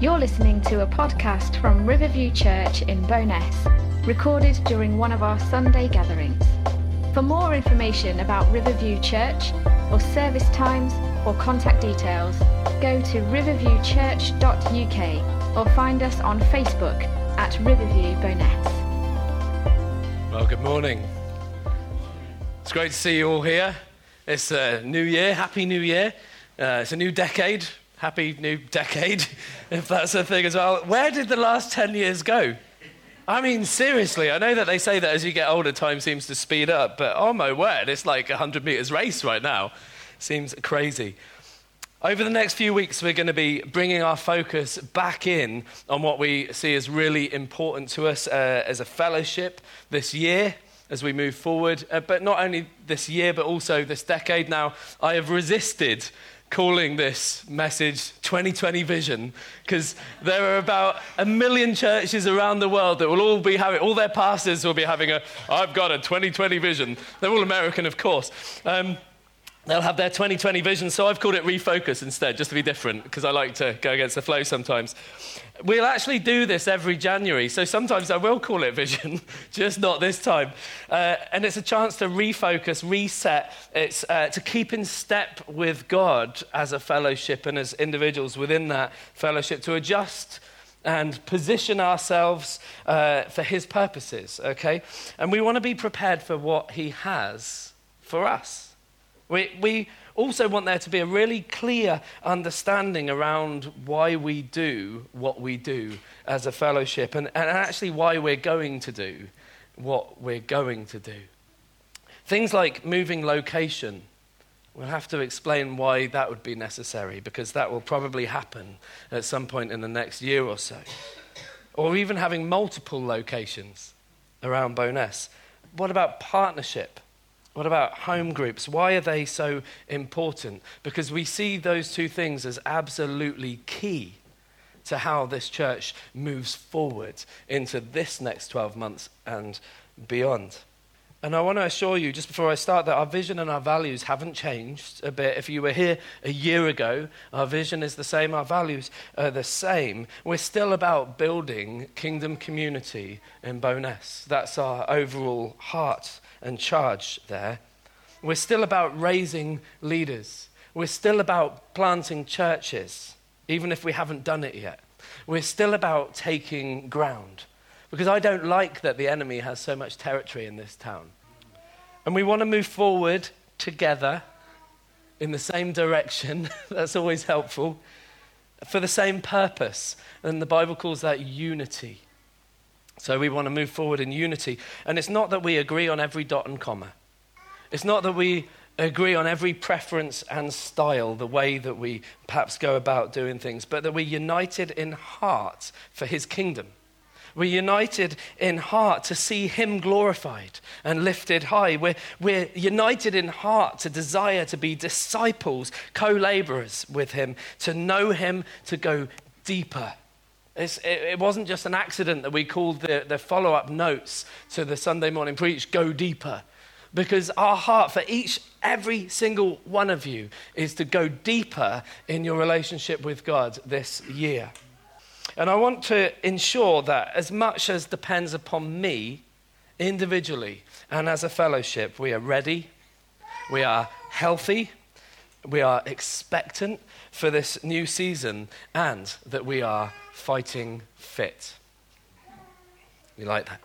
You're listening to a podcast from Riverview Church in Bowness, recorded during one of our Sunday gatherings. For more information about Riverview Church, or service times, or contact details, go to riverviewchurch.uk or find us on Facebook at Riverview Bowness. Well, good morning. It's great to see you all here. It's a new year. Happy New Year. Uh, it's a new decade. Happy new decade, if that's a thing as well. Where did the last 10 years go? I mean, seriously, I know that they say that as you get older, time seems to speed up, but oh my word, it's like a 100 meters race right now. Seems crazy. Over the next few weeks, we're going to be bringing our focus back in on what we see as really important to us uh, as a fellowship this year as we move forward. Uh, but not only this year, but also this decade now, I have resisted calling this message 2020 vision because there are about a million churches around the world that will all be having all their pastors will be having a i've got a 2020 vision. They're all american of course. Um, they'll have their 2020 vision so i've called it refocus instead just to be different because i like to go against the flow sometimes We'll actually do this every January, so sometimes I will call it vision, just not this time. Uh, and it's a chance to refocus, reset, it's uh, to keep in step with God as a fellowship and as individuals within that fellowship, to adjust and position ourselves uh, for His purposes, okay? And we want to be prepared for what He has for us. We, we, also want there to be a really clear understanding around why we do what we do as a fellowship and, and actually why we're going to do what we're going to do. Things like moving location. We'll have to explain why that would be necessary because that will probably happen at some point in the next year or so. Or even having multiple locations around Bowness. What about partnership? What about home groups? Why are they so important? Because we see those two things as absolutely key to how this church moves forward into this next 12 months and beyond. And I want to assure you, just before I start, that our vision and our values haven't changed a bit. If you were here a year ago, our vision is the same, our values are the same. We're still about building kingdom community in Bowness. That's our overall heart and charge there. We're still about raising leaders. We're still about planting churches, even if we haven't done it yet. We're still about taking ground. Because I don't like that the enemy has so much territory in this town. And we want to move forward together in the same direction. That's always helpful. For the same purpose. And the Bible calls that unity. So we want to move forward in unity. And it's not that we agree on every dot and comma, it's not that we agree on every preference and style, the way that we perhaps go about doing things, but that we're united in heart for his kingdom. We're united in heart to see Him glorified and lifted high. We're, we're united in heart to desire to be disciples, co laborers with Him, to know Him, to go deeper it, it, wasn't just an accident that we called the, the follow up notes to the Sunday morning preach, Go Deeper. Because our heart for each, every single one of you is to go deeper in your relationship with God this year. And I want to ensure that as much as depends upon me individually and as a fellowship, we are ready, we are healthy, we are expectant for this new season, and that we are fighting fit. You like that?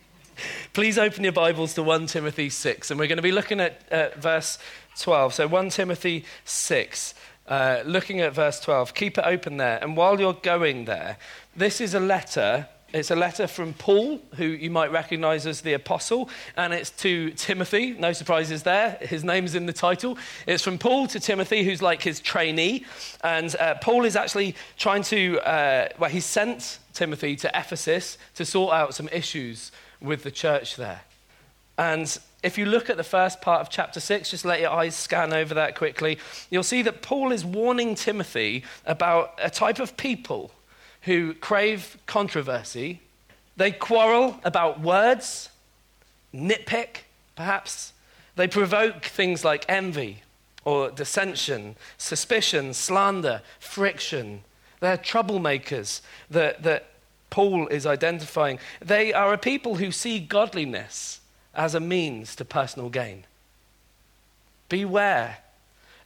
Please open your Bibles to 1 Timothy 6, and we're going to be looking at uh, verse 12. So 1 Timothy 6, uh, looking at verse 12. Keep it open there. And while you're going there, this is a letter it's a letter from Paul, who you might recognize as the apostle, and it's to Timothy. No surprises there. His name's in the title. It's from Paul to Timothy, who's like his trainee. And uh, Paul is actually trying to, uh, well, he sent Timothy to Ephesus to sort out some issues with the church there. And if you look at the first part of chapter 6, just let your eyes scan over that quickly, you'll see that Paul is warning Timothy about a type of people who crave controversy. They quarrel about words, nitpick, perhaps. They provoke things like envy or dissension, suspicion, slander, friction, They're troublemakers that, that Paul is identifying. They are a people who see godliness as a means to personal gain. Beware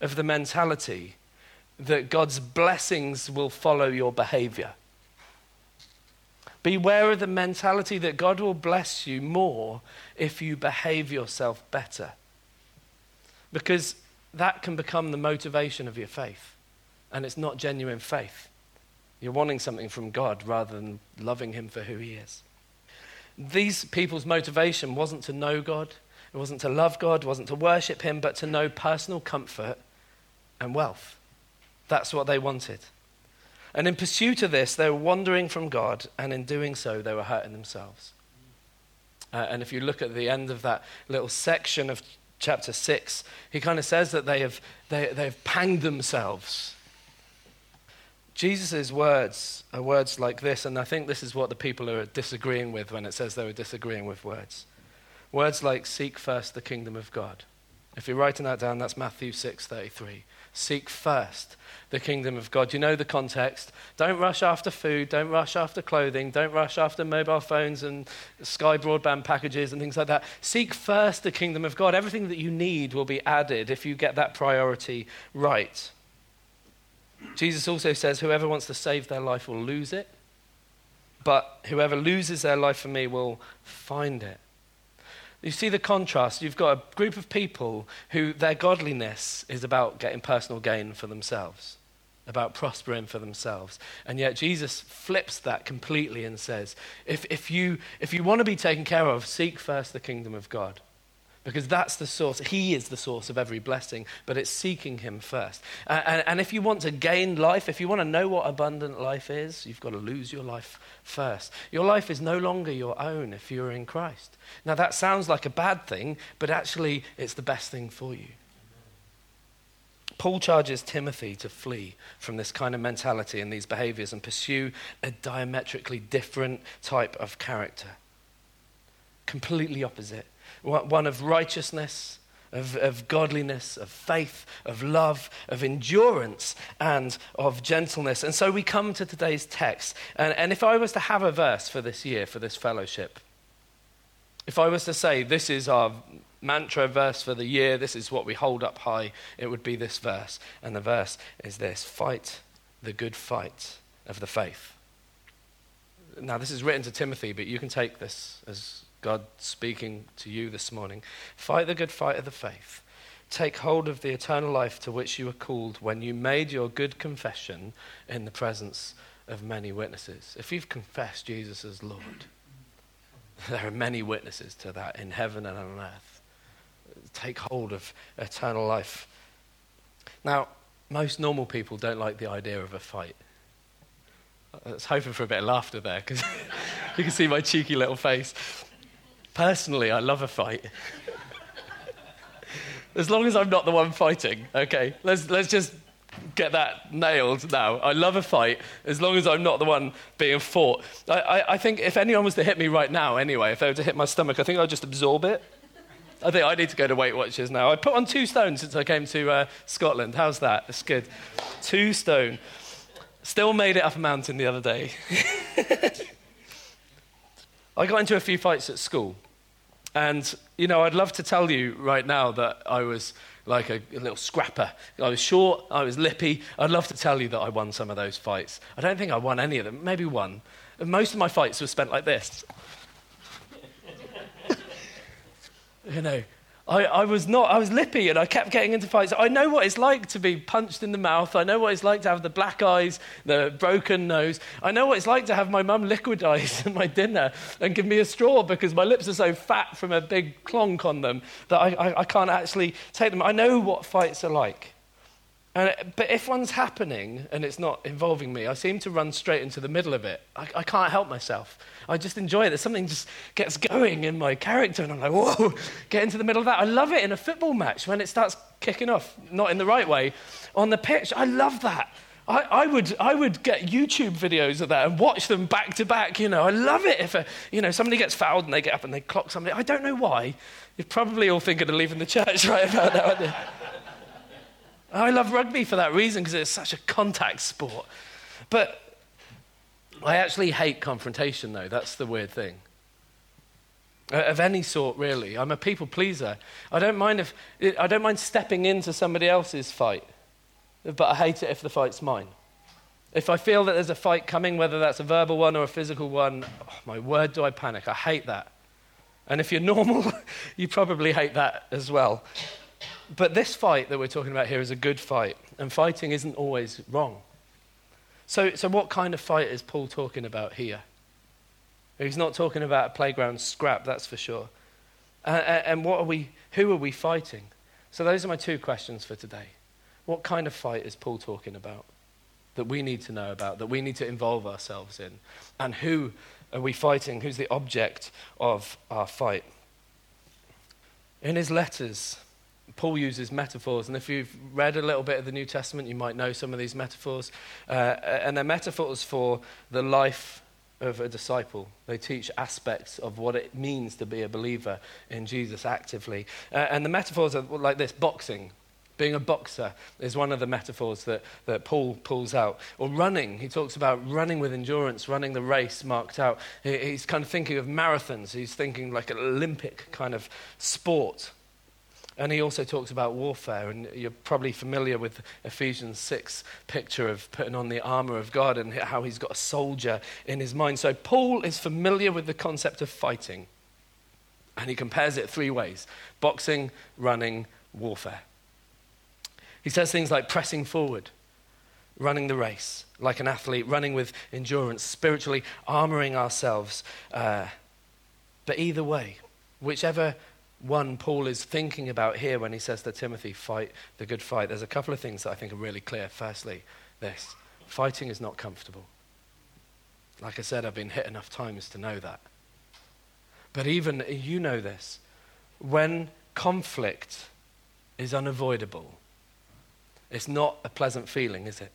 of the mentality that God's blessings will follow your behavior. Beware of the mentality that God will bless you more if you behave yourself better. Because that can become the motivation of your faith. And it's not genuine faith. You're wanting something from God rather than loving Him for who He is. These people's motivation wasn't to know God, it wasn't to love God, it wasn't to worship Him, but to know personal comfort and wealth. That's what they wanted. And in pursuit of this, they were wandering from God, and in doing so, they were hurting themselves. Uh, and if you look at the end of that little section of chapter 6, he kind of says that they have, they, they've panged themselves. Jesus' words are words like this, and I think this is what the people are disagreeing with when it says they were disagreeing with words. Words like, seek first the kingdom of God. If you're writing that down, that's Matthew 6:33. Seek first the kingdom of God. You know the context. Don't rush after food. Don't rush after clothing. Don't rush after mobile phones and Sky broadband packages and things like that. Seek first the kingdom of God. Everything that you need will be added if you get that priority right. Jesus also says, Whoever wants to save their life will lose it, but whoever loses their life for me will find it. You see the contrast. You've got a group of people who their godliness is about getting personal gain for themselves, about prospering for themselves. And yet Jesus flips that completely and says, if, if, you, if you want to be taken care of, seek first the kingdom of God because that's the source. He is the source of every blessing, but it's seeking Him first. and, and, if you want to gain life, if you want to know what abundant life is, you've got to lose your life first. Your life is no longer your own if you're in Christ. Now, that sounds like a bad thing, but actually, it's the best thing for you. Paul charges Timothy to flee from this kind of mentality and these behaviors and pursue a diametrically different type of character. Completely opposite one of righteousness, of, of godliness, of faith, of love, of endurance, and of gentleness. And so we come to today's text. And, and if I was to have a verse for this year, for this fellowship, if I was to say this is our mantra verse for the year, this is what we hold up high, it would be this verse. And the verse is this Fight the good fight of the faith. Now, this is written to Timothy, but you can take this as God speaking to you this morning. Fight the good fight of the faith. Take hold of the eternal life to which you were called when you made your good confession in the presence of many witnesses. If you've confessed Jesus as Lord, there are many witnesses to that in heaven and on earth. Take hold of eternal life. Now, most normal people don't like the idea of a fight. I was hoping for a bit of laughter there because you can see my cheeky little face. Personally, I love a fight. as long as I'm not the one fighting, okay? Let's, let's just get that nailed now. I love a fight as long as I'm not the one being fought. I, I, I, think if anyone was to hit me right now, anyway, if they were to hit my stomach, I think I'd just absorb it. I think I need to go to Weight Watchers now. I put on two stone since I came to uh, Scotland. How's that? It's good. Two stone. Still made it up a mountain the other day. I got into a few fights at school. And, you know, I'd love to tell you right now that I was like a, a, little scrapper. I was short, I was lippy. I'd love to tell you that I won some of those fights. I don't think I won any of them, maybe one. And most of my fights were spent like this. you know, I, I, was not, I was lippy and I kept getting into fights. I know what it's like to be punched in the mouth. I know what it's like to have the black eyes, the broken nose. I know what it's like to have my mum liquidize my dinner and give me a straw because my lips are so fat from a big clonk on them that I, I, I can't actually take them. I know what fights are like. And, uh, but if one's happening and it's not involving me, I seem to run straight into the middle of it. I, I can't help myself. I just enjoy it. There's something just gets going in my character, and I'm like, whoa, get into the middle of that. I love it in a football match when it starts kicking off, not in the right way, on the pitch. I love that. I, I, would, I would get YouTube videos of that and watch them back to back. You know, I love it if a, you know, somebody gets fouled and they get up and they clock somebody. I don't know why. You're probably all thinking of leaving the church right about now. I love rugby for that reason because it's such a contact sport. But I actually hate confrontation, though. That's the weird thing. Of any sort, really. I'm a people pleaser. I don't mind if I don't mind stepping into somebody else's fight, but I hate it if the fight's mine. If I feel that there's a fight coming, whether that's a verbal one or a physical one, oh, my word, do I panic. I hate that. And if you're normal, you probably hate that as well. But this fight that we're talking about here is a good fight, and fighting isn't always wrong. So, so what kind of fight is Paul talking about here? He's not talking about a playground scrap, that's for sure. Uh, and what are we, who are we fighting? So those are my two questions for today. What kind of fight is Paul talking about that we need to know about, that we need to involve ourselves in? And who are we fighting? Who's the object of our fight? In his letters, Paul uses metaphors, and if you've read a little bit of the New Testament, you might know some of these metaphors. Uh, and they're metaphors for the life of a disciple. They teach aspects of what it means to be a believer in Jesus actively. Uh, and the metaphors are like this boxing. Being a boxer is one of the metaphors that, that Paul pulls out. Or running, he talks about running with endurance, running the race marked out. He, he's kind of thinking of marathons, he's thinking like an Olympic kind of sport. And he also talks about warfare, and you're probably familiar with Ephesians 6 picture of putting on the armor of God and how he's got a soldier in his mind. So Paul is familiar with the concept of fighting, and he compares it three ways boxing, running, warfare. He says things like pressing forward, running the race, like an athlete, running with endurance, spiritually armoring ourselves. Uh, but either way, whichever one Paul is thinking about here when he says to Timothy, fight the good fight. There's a couple of things that I think are really clear. Firstly, this fighting is not comfortable. Like I said, I've been hit enough times to know that. But even you know this when conflict is unavoidable, it's not a pleasant feeling, is it?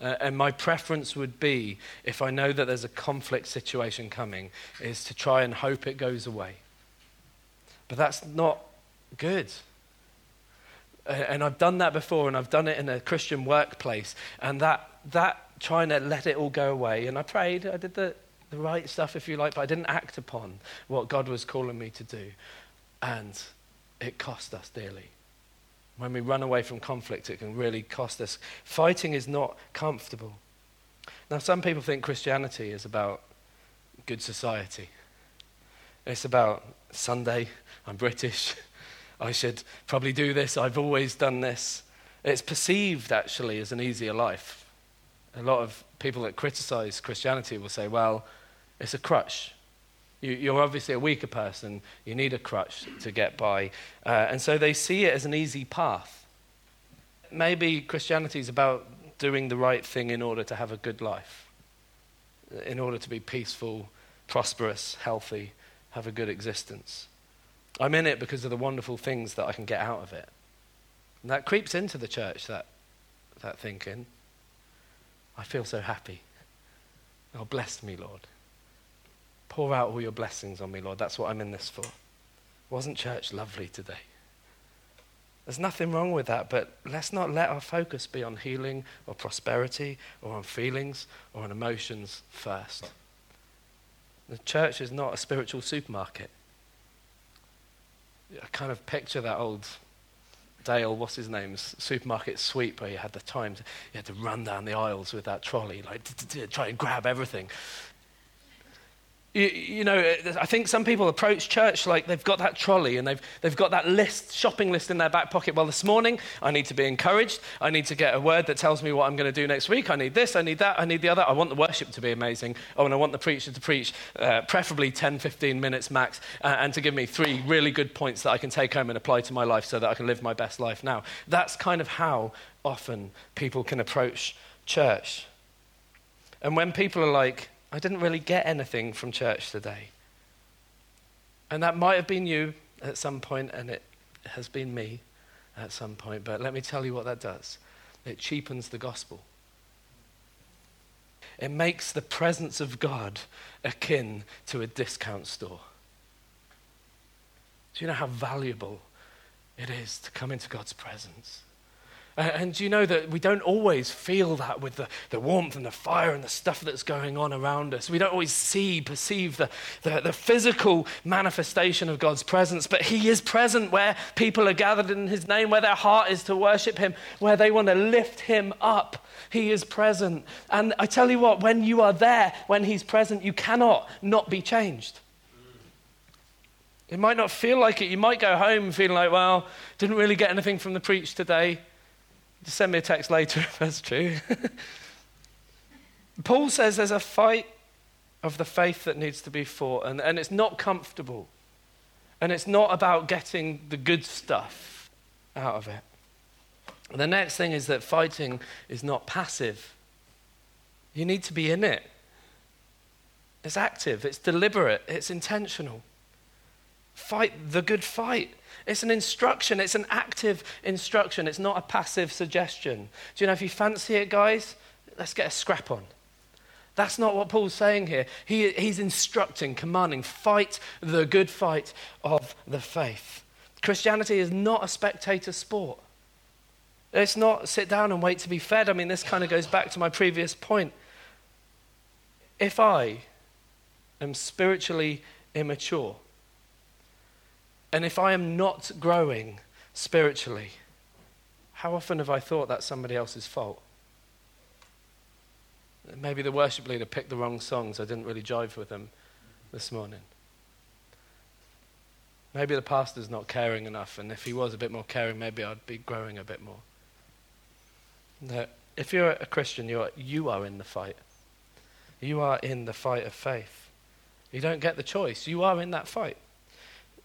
Uh, and my preference would be, if I know that there's a conflict situation coming, is to try and hope it goes away. But that's not good. And I've done that before, and I've done it in a Christian workplace. And that, that trying to let it all go away. And I prayed, I did the, the right stuff, if you like, but I didn't act upon what God was calling me to do. And it cost us dearly. When we run away from conflict, it can really cost us. Fighting is not comfortable. Now, some people think Christianity is about good society. It's about Sunday, I'm British, I should probably do this, I've always done this. It's perceived actually as an easier life. A lot of people that criticize Christianity will say, well, it's a crutch. You, are obviously a weaker person, you need a crutch to get by. Uh, and so they see it as an easy path. Maybe Christianity is about doing the right thing in order to have a good life, in order to be peaceful, prosperous, healthy, have a good existence. I'm in it because of the wonderful things that I can get out of it. And that creeps into the church, that, that thinking. I feel so happy. Oh, bless me, Lord. Pour out all your blessings on me, Lord. That's what I'm in this for. Wasn't church lovely today? There's nothing wrong with that, but let's not let our focus be on healing or prosperity or on feelings or on emotions first. The church is not a spiritual supermarket. I kind of picture that old Dale, what's his name, supermarket sweep where you had the time, to, you had to run down the aisles with that trolley, like try and grab everything. You, you, know, I think some people approach church like they've got that trolley and they've, they've got that list, shopping list in their back pocket. Well, this morning, I need to be encouraged. I need to get a word that tells me what I'm going to do next week. I need this, I need that, I need the other. I want the worship to be amazing. Oh, and I want the preacher to preach, uh, preferably 10, 15 minutes max, uh, and to give me three really good points that I can take home and apply to my life so that I can live my best life now. That's kind of how often people can approach church. And when people are like, I didn't really get anything from church today. And that might have been you at some point, and it has been me at some point. But let me tell you what that does it cheapens the gospel. It makes the presence of God akin to a discount store. Do you know how valuable it is to come into God's presence? And you know that we don't always feel that with the, the warmth and the fire and the stuff that's going on around us. We don't always see, perceive the, the, the, physical manifestation of God's presence, but He is present where people are gathered in His name, where their heart is to worship Him, where they want to lift Him up. He is present. And I tell you what, when you are there, when He's present, you cannot not be changed. It might not feel like it. You might go home feeling like, well, didn't really get anything from the preach today. Just send me a text later if that's true. Paul says there's a fight of the faith that needs to be fought, and, and it's not comfortable. And it's not about getting the good stuff out of it. The next thing is that fighting is not passive. You need to be in it. It's active, it's deliberate, it's intentional. Fight the good fight. It's an instruction, it's an active instruction, it's not a passive suggestion. Do you know if you fancy it, guys? Let's get a scrap on. That's not what Paul's saying here. He, he's instructing, commanding, fight the good fight of the faith. Christianity is not a spectator sport. It's not sit down and wait to be fed. I mean, this kind of goes back to my previous point. If I am spiritually immature, and if I am not growing spiritually, how often have I thought that's somebody else's fault? Maybe the worship leader picked the wrong songs. I didn't really jive with them this morning. Maybe the pastor's not caring enough, and if he was a bit more caring, maybe I'd be growing a bit more. That if you're a Christian, you are, you are in the fight. You are in the fight of faith. You don't get the choice. You are in that fight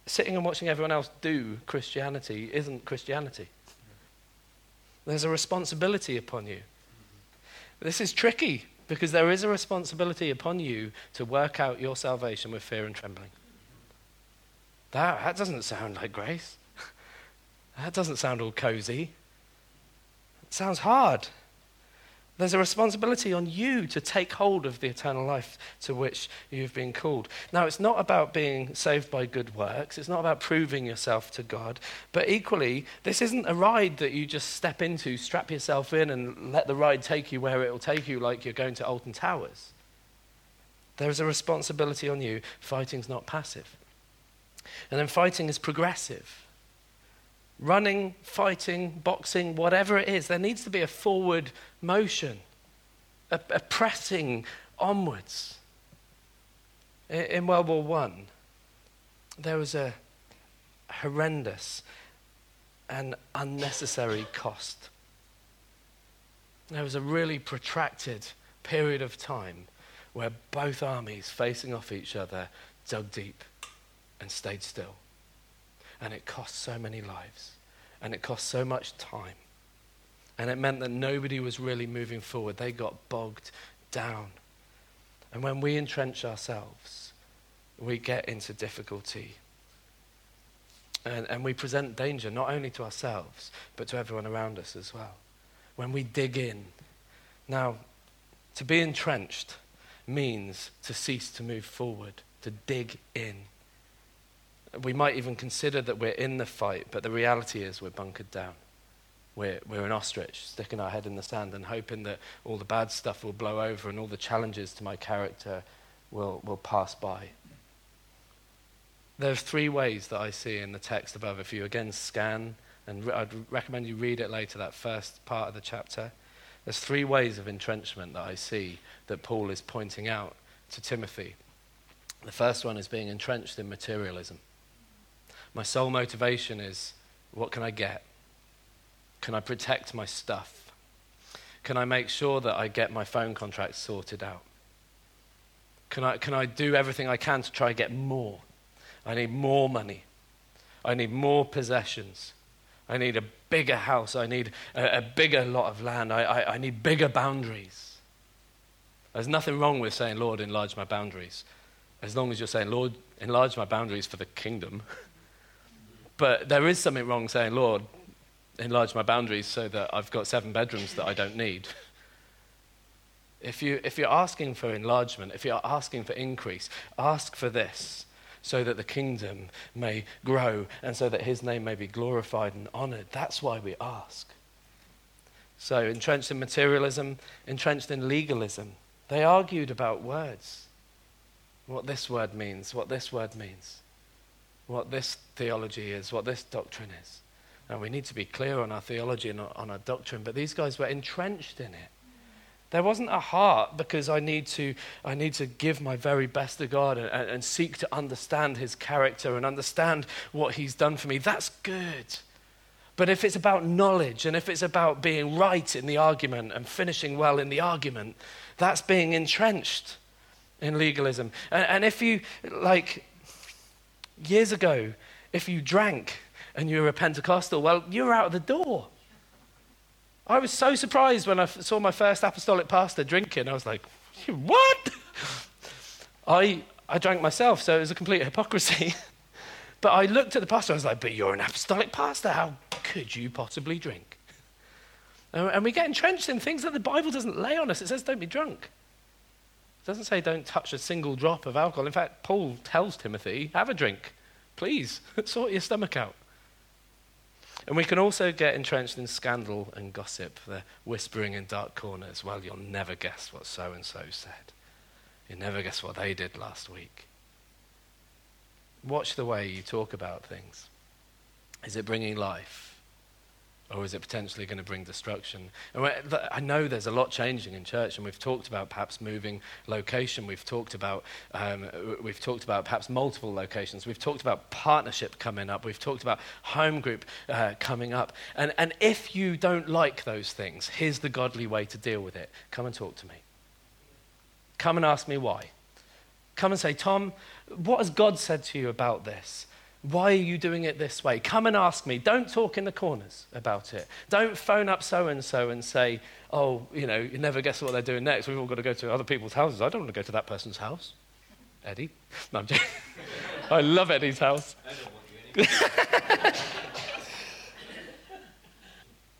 sitting and watching everyone else do Christianity isn't Christianity. There's a responsibility upon you. This is tricky because there is a responsibility upon you to work out your salvation with fear and trembling. That, that doesn't sound like grace. That doesn't sound all cozy. It sounds hard. There's a responsibility on you to take hold of the eternal life to which you've been called. Now, it's not about being saved by good works, it's not about proving yourself to God, but equally, this isn't a ride that you just step into, strap yourself in, and let the ride take you where it will take you, like you're going to Alton Towers. There is a responsibility on you. Fighting's not passive. And then fighting is progressive running, fighting, boxing, whatever it is, there needs to be a forward motion, a, a pressing onwards. In, in World War I, there was a horrendous and unnecessary cost. There was a really protracted period of time where both armies facing off each other dug deep and stayed still. And it cost so many lives. And it cost so much time. And it meant that nobody was really moving forward. They got bogged down. And when we entrench ourselves, we get into difficulty. And, and we present danger not only to ourselves, but to everyone around us as well. When we dig in. Now, to be entrenched means to cease to move forward, to dig in. We might even consider that we're in the fight, but the reality is we're bunkered down. We're, we're an ostrich, sticking our head in the sand and hoping that all the bad stuff will blow over and all the challenges to my character will, will pass by. There's three ways that I see in the text above. If you again scan, and I'd recommend you read it later, that first part of the chapter. There's three ways of entrenchment that I see that Paul is pointing out to Timothy. The first one is being entrenched in materialism. My sole motivation is what can I get? Can I protect my stuff? Can I make sure that I get my phone contract sorted out? Can I, can I do everything I can to try and get more? I need more money. I need more possessions. I need a bigger house. I need a, a bigger lot of land. I, I, I need bigger boundaries. There's nothing wrong with saying, Lord, enlarge my boundaries. As long as you're saying, Lord, enlarge my boundaries for the kingdom. But there is something wrong saying, Lord, enlarge my boundaries so that I've got seven bedrooms that I don't need. If, you, if you're asking for enlargement, if you're asking for increase, ask for this so that the kingdom may grow and so that his name may be glorified and honored. That's why we ask. So, entrenched in materialism, entrenched in legalism. They argued about words. What this word means, what this word means, what this theology is, what this doctrine is. And we need to be clear on our theology and on our doctrine, but these guys were entrenched in it. There wasn't a heart because I need to, I need to give my very best to God and, and seek to understand his character and understand what he's done for me. That's good. But if it's about knowledge and if it's about being right in the argument and finishing well in the argument, that's being entrenched in legalism. And, and if you, like, years ago, if you drank and you were a Pentecostal, well, you were out of the door. I was so surprised when I saw my first apostolic pastor drinking. I was like, what? I, I drank myself, so it was a complete hypocrisy. but I looked at the pastor, I was like, but you're an apostolic pastor. How could you possibly drink? And we get entrenched in things that the Bible doesn't lay on us. It says, don't be drunk. Doesn't say, don't touch a single drop of alcohol. In fact, Paul tells Timothy, have a drink. Please, sort your stomach out. And we can also get entrenched in scandal and gossip, the whispering in dark corners. Well, you'll never guess what so and so said. You'll never guess what they did last week. Watch the way you talk about things. Is it bringing life? Or is it potentially going to bring destruction? I know there's a lot changing in church, and we've talked about perhaps moving location. We've talked about um, we've talked about perhaps multiple locations. We've talked about partnership coming up. We've talked about home group uh, coming up. And and if you don't like those things, here's the godly way to deal with it. Come and talk to me. Come and ask me why. Come and say, Tom, what has God said to you about this? Why are you doing it this way? Come and ask me. Don't talk in the corners about it. Don't phone up so and so and say, oh, you know, you never guess what they're doing next. We've all got to go to other people's houses. I don't want to go to that person's house. Eddie? No, I'm joking. I love Eddie's house.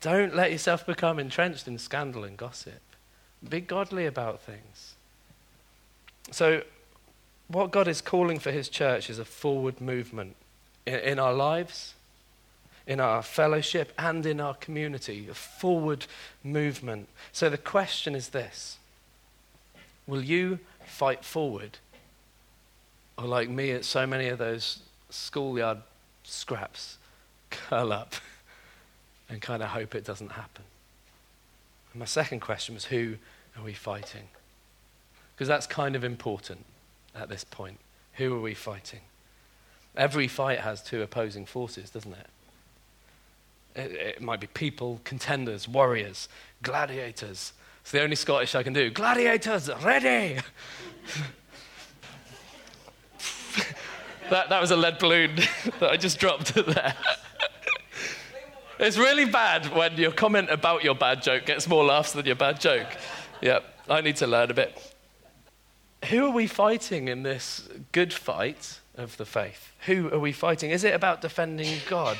don't let yourself become entrenched in scandal and gossip. Be godly about things. So, what God is calling for his church is a forward movement in, our lives, in our fellowship, and in our community, a forward movement. So the question is this Will you fight forward? Or, like me, at so many of those schoolyard scraps, curl up and kind of hope it doesn't happen? And my second question was who are we fighting? Because that's kind of important at this point. Who are we fighting? Every fight has two opposing forces, doesn't it? It, it might be people, contenders, warriors, gladiators. It's the only Scottish I can do. Gladiators, ready! that, that was a lead balloon that I just dropped there. it's really bad when your comment about your bad joke gets more laughs than your bad joke. Yep, I need to learn a bit. Who are we fighting in this good fight of the faith? Who are we fighting? Is it about defending God?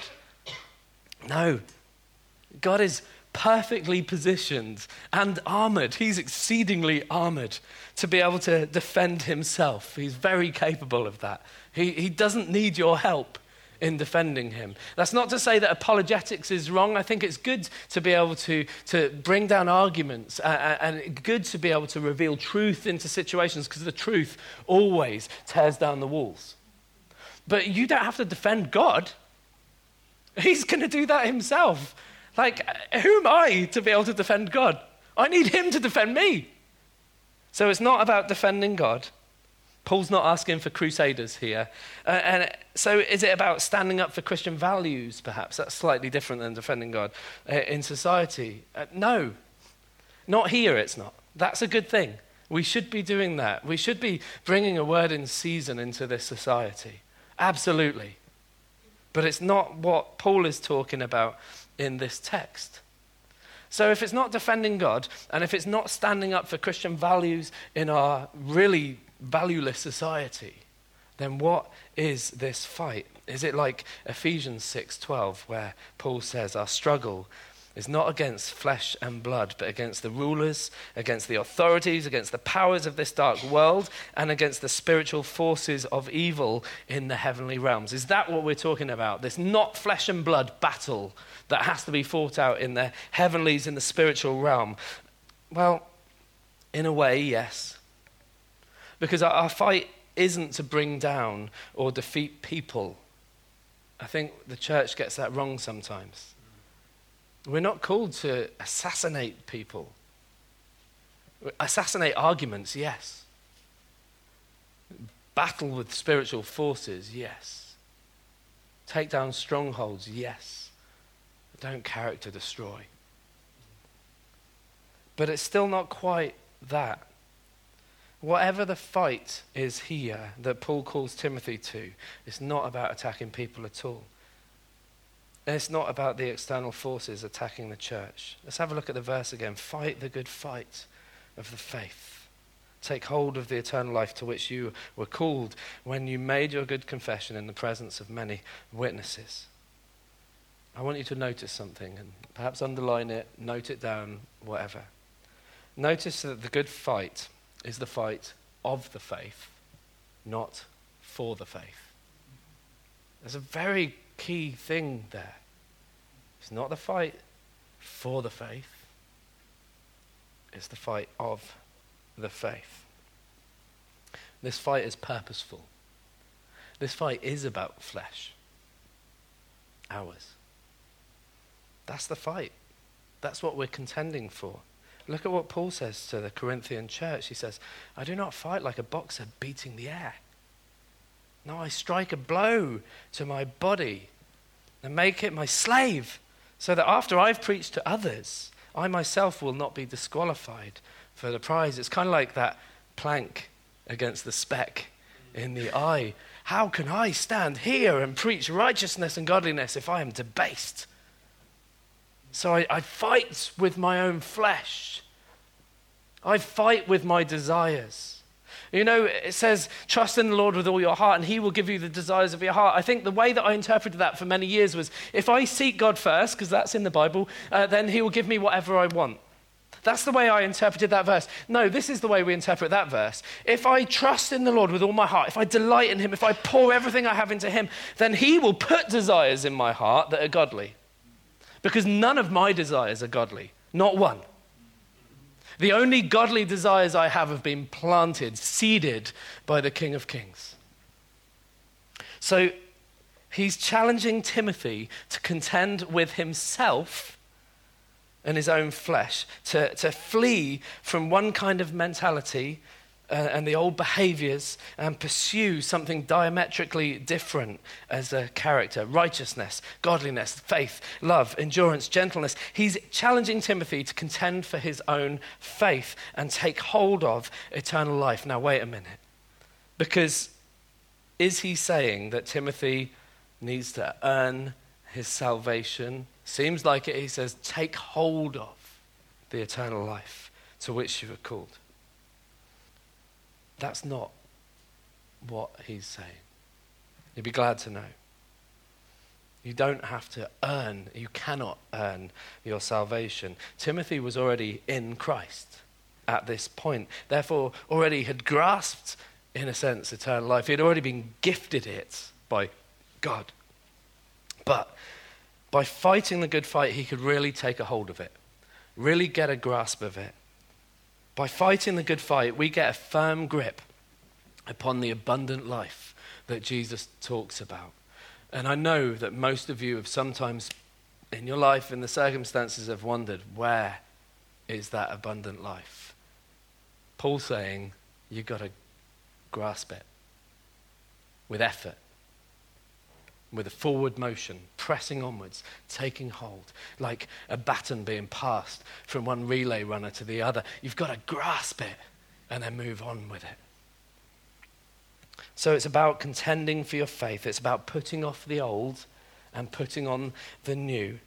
No. God is perfectly positioned and armored. He's exceedingly armored to be able to defend himself. He's very capable of that. He, he doesn't need your help in defending him. That's not to say that apologetics is wrong. I think it's good to be able to, to bring down arguments uh, uh and good to be able to reveal truth into situations because the truth always tears down the walls. But you don't have to defend God. He's going to do that himself. Like, who am I to be able to defend God? I need him to defend me. So it's not about defending God. Paul's not asking for crusaders here. Uh, and so, is it about standing up for Christian values, perhaps? That's slightly different than defending God uh, in society. Uh, no, not here, it's not. That's a good thing. We should be doing that. We should be bringing a word in season into this society. Absolutely. But it's not what Paul is talking about in this text. So, if it's not defending God, and if it's not standing up for Christian values in our really valueless society, then what is this fight? Is it like Ephesians 6:12 where Paul says our struggle is not against flesh and blood, but against the rulers, against the authorities, against the powers of this dark world, and against the spiritual forces of evil in the heavenly realms. Is that what we're talking about? This not flesh and blood battle that has to be fought out in the heavenlies, in the spiritual realm? Well, in a way, yes. Because our fight isn't to bring down or defeat people. I think the church gets that wrong sometimes. We're not called to assassinate people. Assassinate arguments, yes. Battle with spiritual forces, yes. Take down strongholds, yes. Don't character destroy. But it's still not quite that. Whatever the fight is here that Paul calls Timothy to, it's not about attacking people at all. It's not about the external forces attacking the church. Let's have a look at the verse again. Fight the good fight of the faith. Take hold of the eternal life to which you were called when you made your good confession in the presence of many witnesses. I want you to notice something and perhaps underline it, note it down, whatever. Notice that the good fight is the fight of the faith, not for the faith. There's a very key thing there. It's not the fight for the faith, it's the fight of the faith. This fight is purposeful. This fight is about flesh. Ours. That's the fight. That's what we're contending for. Look at what Paul says to the Corinthian church. He says, I do not fight like a boxer beating the air. No, I strike a blow to my body and make it my slave, so that after I've preached to others, I myself will not be disqualified for the prize. It's kind of like that plank against the speck in the eye. How can I stand here and preach righteousness and godliness if I am debased? So I, I fight with my own flesh. I fight with my desires. You know, it says, trust in the Lord with all your heart, and He will give you the desires of your heart. I think the way that I interpreted that for many years was if I seek God first, because that's in the Bible, uh, then He will give me whatever I want. That's the way I interpreted that verse. No, this is the way we interpret that verse. If I trust in the Lord with all my heart, if I delight in Him, if I pour everything I have into Him, then He will put desires in my heart that are godly. Because none of my desires are godly, not one. The only godly desires I have have been planted, seeded by the King of Kings. So he's challenging Timothy to contend with himself and his own flesh, to, to flee from one kind of mentality Uh, and the old behaviors and pursue something diametrically different as a character righteousness, godliness, faith, love, endurance, gentleness. He's challenging Timothy to contend for his own faith and take hold of eternal life. Now, wait a minute. Because is he saying that Timothy needs to earn his salvation? Seems like it. He says, take hold of the eternal life to which you are called. That's not what he's saying. You'd be glad to know. You don't have to earn, you cannot earn your salvation. Timothy was already in Christ at this point, therefore, already had grasped, in a sense, eternal life. He had already been gifted it by God. But by fighting the good fight, he could really take a hold of it, really get a grasp of it. By fighting the good fight, we get a firm grip upon the abundant life that Jesus talks about. And I know that most of you have sometimes in your life, in the circumstances, have wondered where is that abundant life? Paul saying, you've got to grasp it with effort with a forward motion, pressing onwards, taking hold, like a baton being passed from one relay runner to the other. You've got to grasp it and then move on with it. So it's about contending for your faith, it's about putting off the old and putting on the new.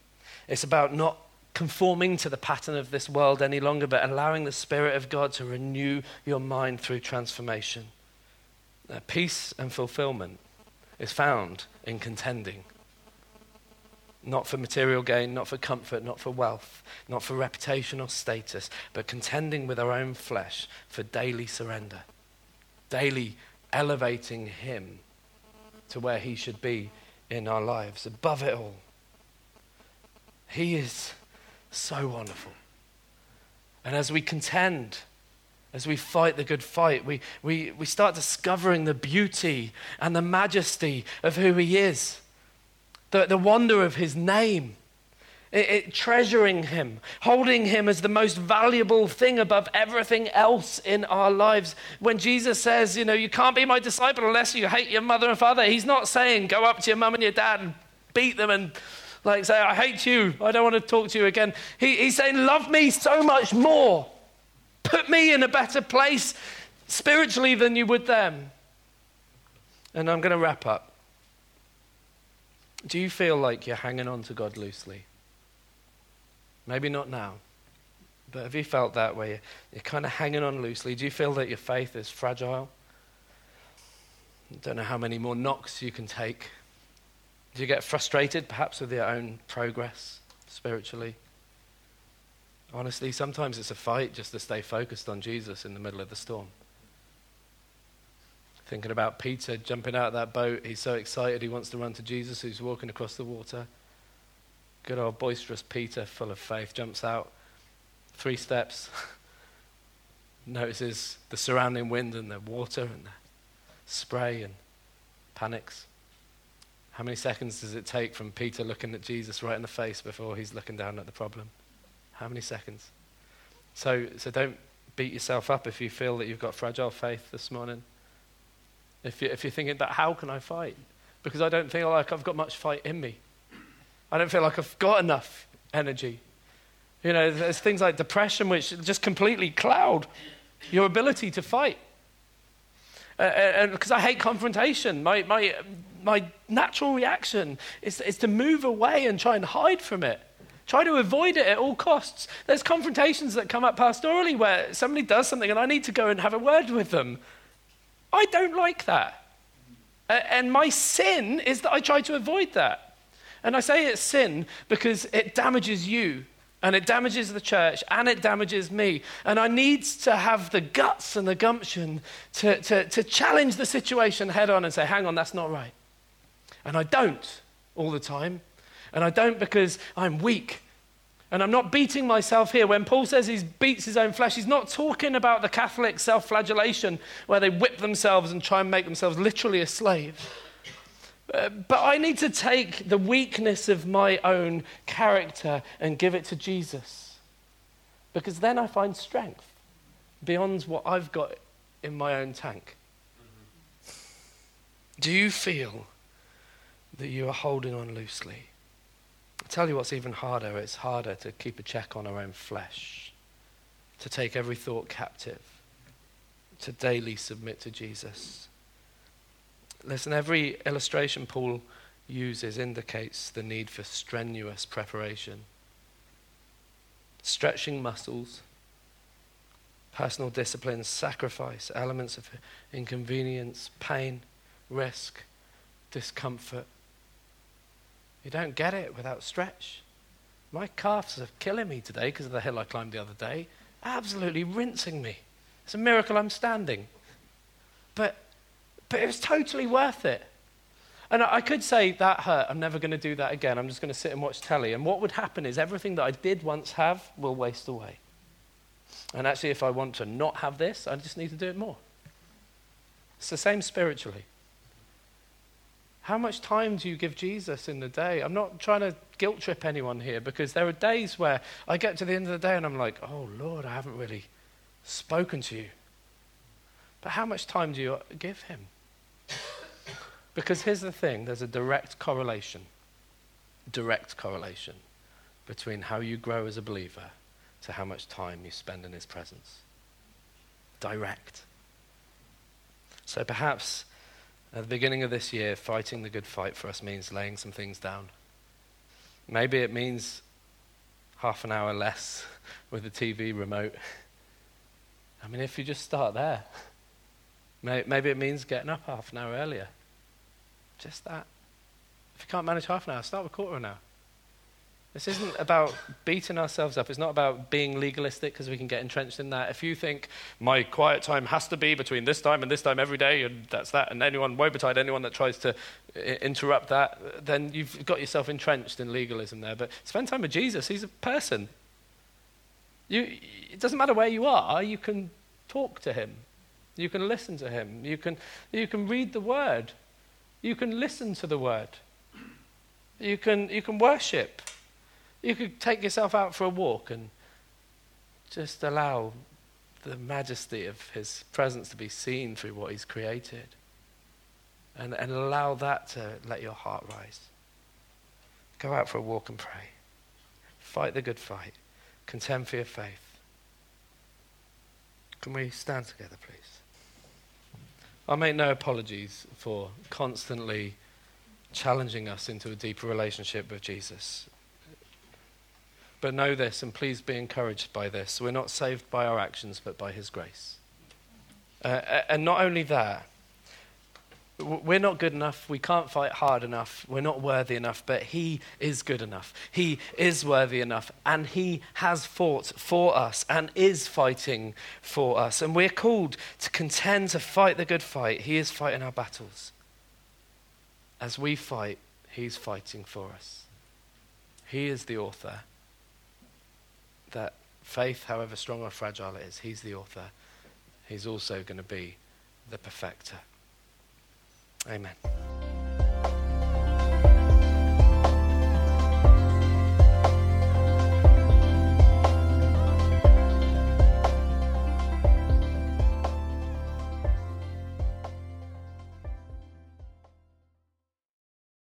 It's about not conforming to the pattern of this world any longer, but allowing the Spirit of God to renew your mind through transformation. Uh, peace and fulfillment is found in contending. not for material gain, not for comfort, not for wealth, not for reputation or status, but contending with our own flesh for daily surrender, daily elevating Him to where He should be in our lives, above it all. He is so wonderful. And as we contend, as we fight the good fight, we, we, we start discovering the beauty and the majesty of who He is the, the wonder of his name. It, it, treasuring him, holding him as the most valuable thing above everything else in our lives. When Jesus says, you know, you can't be my disciple unless you hate your mother and father, he's not saying go up to your mum and your dad and beat them and like say, I hate you, I don't want to talk to you again. He, he's saying, love me so much more. Put me in a better place spiritually than you would them. And I'm going to wrap up. Do you feel like you're hanging on to God loosely? Maybe not now, but have you felt that way? You're, kind of hanging on loosely. Do you feel that your faith is fragile? I don't know how many more knocks you can take. Do you get frustrated perhaps with your own progress spiritually? Honestly, sometimes it's a fight just to stay focused on Jesus in the middle of the storm. Thinking about Peter jumping out of that boat. He's so excited he wants to run to Jesus who's walking across the water. Good old boisterous Peter, full of faith, jumps out three steps, notices the surrounding wind and the water and the spray and panics. How many seconds does it take from Peter looking at Jesus right in the face before he's looking down at the problem? How many seconds? So, so don't beat yourself up if you feel that you've got fragile faith this morning. If, you, if you're thinking about how can I fight? Because I don't feel like I've got much fight in me. I don't feel like I've got enough energy. You know, there's things like depression which just completely cloud your ability to fight. Uh, and because I hate confrontation, my, my, my natural reaction is, is to move away and try and hide from it. Try to avoid it at all costs. There's confrontations that come up pastorally where somebody does something and I need to go and have a word with them. I don't like that. And my sin is that I try to avoid that. And I say it's sin because it damages you and it damages the church and it damages me. And I need to have the guts and the gumption to, to, to challenge the situation head on and say, hang on, that's not right. And I don't all the time. And I don't because I'm weak and I'm not beating myself here. When Paul says he beats his own flesh, he's not talking about the Catholic self flagellation where they whip themselves and try and make themselves literally a slave. Uh, but I need to take the weakness of my own character and give it to Jesus. Because then I find strength beyond what I've got in my own tank. Do you feel that you are holding on loosely? Tell you what's even harder it's harder to keep a check on our own flesh, to take every thought captive, to daily submit to Jesus. Listen, every illustration Paul uses indicates the need for strenuous preparation, stretching muscles, personal discipline, sacrifice, elements of inconvenience, pain, risk, discomfort you don't get it without stretch. My calves are killing me today because of the hill I climbed the other day. Absolutely rinsing me. It's a miracle I'm standing. But, but it was totally worth it. And I could say, that hurt. I'm never going to do that again. I'm just going to sit and watch telly. And what would happen is everything that I did once have will waste away. And actually, if I want to not have this, I just need to do it more. It's the same spiritually. How much time do you give Jesus in the day? I'm not trying to guilt trip anyone here because there are days where I get to the end of the day and I'm like, oh, Lord, I haven't really spoken to you. But how much time do you give him? Because here's the thing there's a direct correlation, direct correlation between how you grow as a believer to how much time you spend in his presence. Direct. So perhaps at the beginning of this year, fighting the good fight for us means laying some things down. Maybe it means half an hour less with the TV remote. I mean, if you just start there, maybe it means getting up half an hour earlier. Just that. If you can't manage half an hour, start with a quarter of an hour. This isn't about beating ourselves up. It's not about being legalistic because we can get entrenched in that. If you think my quiet time has to be between this time and this time every day, and that's that, and anyone, woe betide anyone that tries to uh, interrupt that, then you've got yourself entrenched in legalism there. But spend time with Jesus. He's a person. You, it doesn't matter where you are, you can talk to him. You can listen to him. You can, you can read the word. You can listen to the word. You can, you can worship. You could take yourself out for a walk and just allow the majesty of his presence to be seen through what he's created. And, and allow that to let your heart rise. Go out for a walk and pray. Fight the good fight. Contend for your faith. Can we stand together, please? I make no apologies for constantly challenging us into a deeper relationship with Jesus. But know this, and please be encouraged by this we're not saved by our actions, but by His grace. Uh, and not only that, we're not good enough. We can't fight hard enough. We're not worthy enough, but He is good enough. He is worthy enough. And He has fought for us and is fighting for us. And we're called to contend to fight the good fight. He is fighting our battles. As we fight, He's fighting for us. He is the author that faith, however strong or fragile it is, He's the author. He's also going to be the perfecter. Amen.